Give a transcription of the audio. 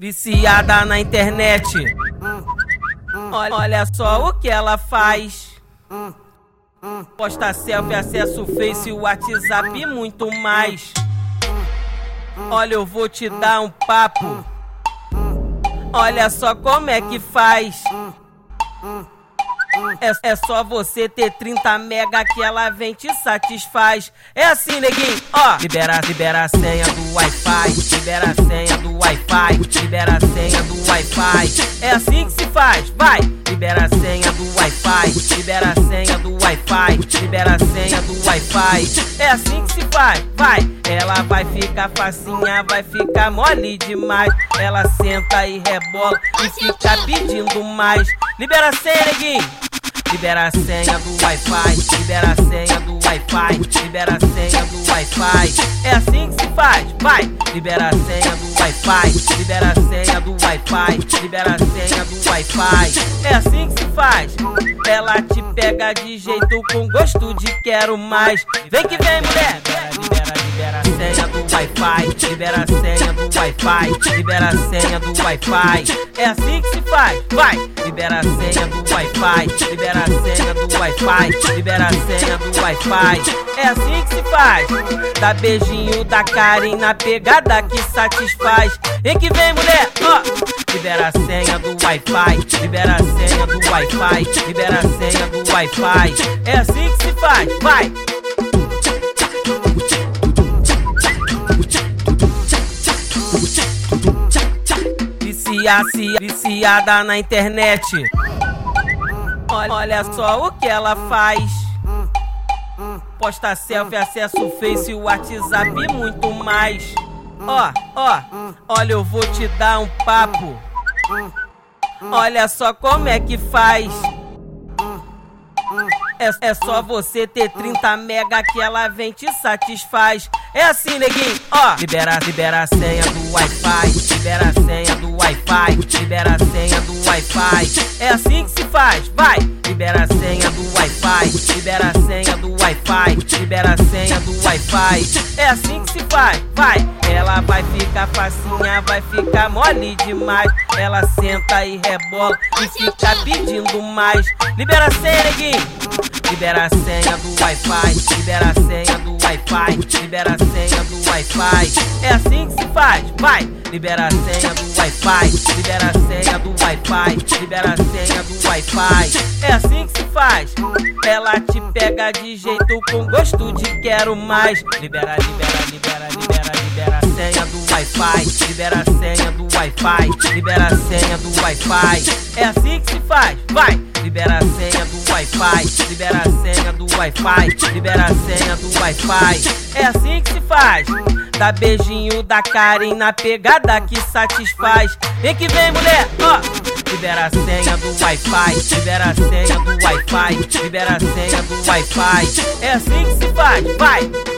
Viciada na internet. Olha, só o que ela faz. Posta selfie, acesso Face, WhatsApp e muito mais. Olha, eu vou te dar um papo. Olha só como é que faz. É, é, só você ter 30 mega que ela vem te satisfaz. É assim, neguinho, ó. Libera, libera a senha do Wi-Fi. Libera a senha do Wi-Fi. Libera a senha do Wi-Fi. É assim que se faz, vai. Libera a senha do Wi-Fi. Libera a senha do Wi-Fi. Libera a senha do Wi-Fi. É assim que se faz, vai. Ela vai ficar facinha, vai ficar mole demais. Ela senta e rebola e fica pedindo mais. Libera a senha, neguinho. Libera a senha do Wi-Fi, libera a senha do Wi-Fi, libera a senha do Wi-Fi. É assim que se faz, vai! Libera a senha do Wi-Fi, libera a senha do Wi-Fi, libera a senha do Wi-Fi. É assim que se faz. Ela te pega de jeito com gosto de quero mais. Vem que vem, mulher! Libera, libera, libera a senha do Wi-Fi, libera a senha do Wi-Fi, libera a senha do Wi-Fi. É assim que se faz, vai! Libera a senha do Wi-Fi, libera a senha do Wi-Fi, libera a senha do Wi-Fi. É assim que se faz. Dá beijinho da Karen na pegada que satisfaz. Vem que vem, mulher, ó. Libera a senha do Wi-Fi, libera a senha do Wi-Fi, libera a senha do Wi-Fi. É assim que se faz, vai. Vicia, viciada na internet. Olha, olha só o que ela faz. Posta selfie, acesso Face, WhatsApp e muito mais. Ó, ó, olha, eu vou te dar um papo. Olha só como é que faz. É, é só você ter 30 mega que ela vem te satisfaz. É assim, neguinho, ó. Libera, libera a senha do Wi-Fi. Libera a senha do Wi-Fi. Libera a senha do Wi-Fi. É assim que se faz, vai. Libera a senha do Wi-Fi. Libera a senha do Wi-Fi. Libera a senha do Wi-Fi. É assim que se faz, vai. Ela vai ficar facinha, vai ficar mole demais. Ela senta e rebola e fica pedindo mais. Libera a senha, neguinho. Libera a senha do Wi-Fi, libera a senha do Wi-Fi, libera a senha do Wi-Fi. É assim que se faz, vai! Libera a senha do Wi-Fi, libera a senha do Wi-Fi, libera a senha do Wi-Fi. É assim que se faz. Ela te pega de jeito com gosto de quero mais. Libera, libera, libera, libera, libera a senha do Wi-Fi, libera a senha do Wi-Fi, libera a senha do Wi-Fi. É assim que se faz, vai! Libera a senha do Wi-Fi, libera a senha do Wi-Fi, libera a senha do Wi-Fi. É assim que se faz. Dá beijinho da Karen na pegada que satisfaz. Vem que vem, mulher, ó. Libera a senha do Wi-Fi, libera a senha do Wi-Fi, libera a senha do Wi-Fi. É assim que se faz, vai.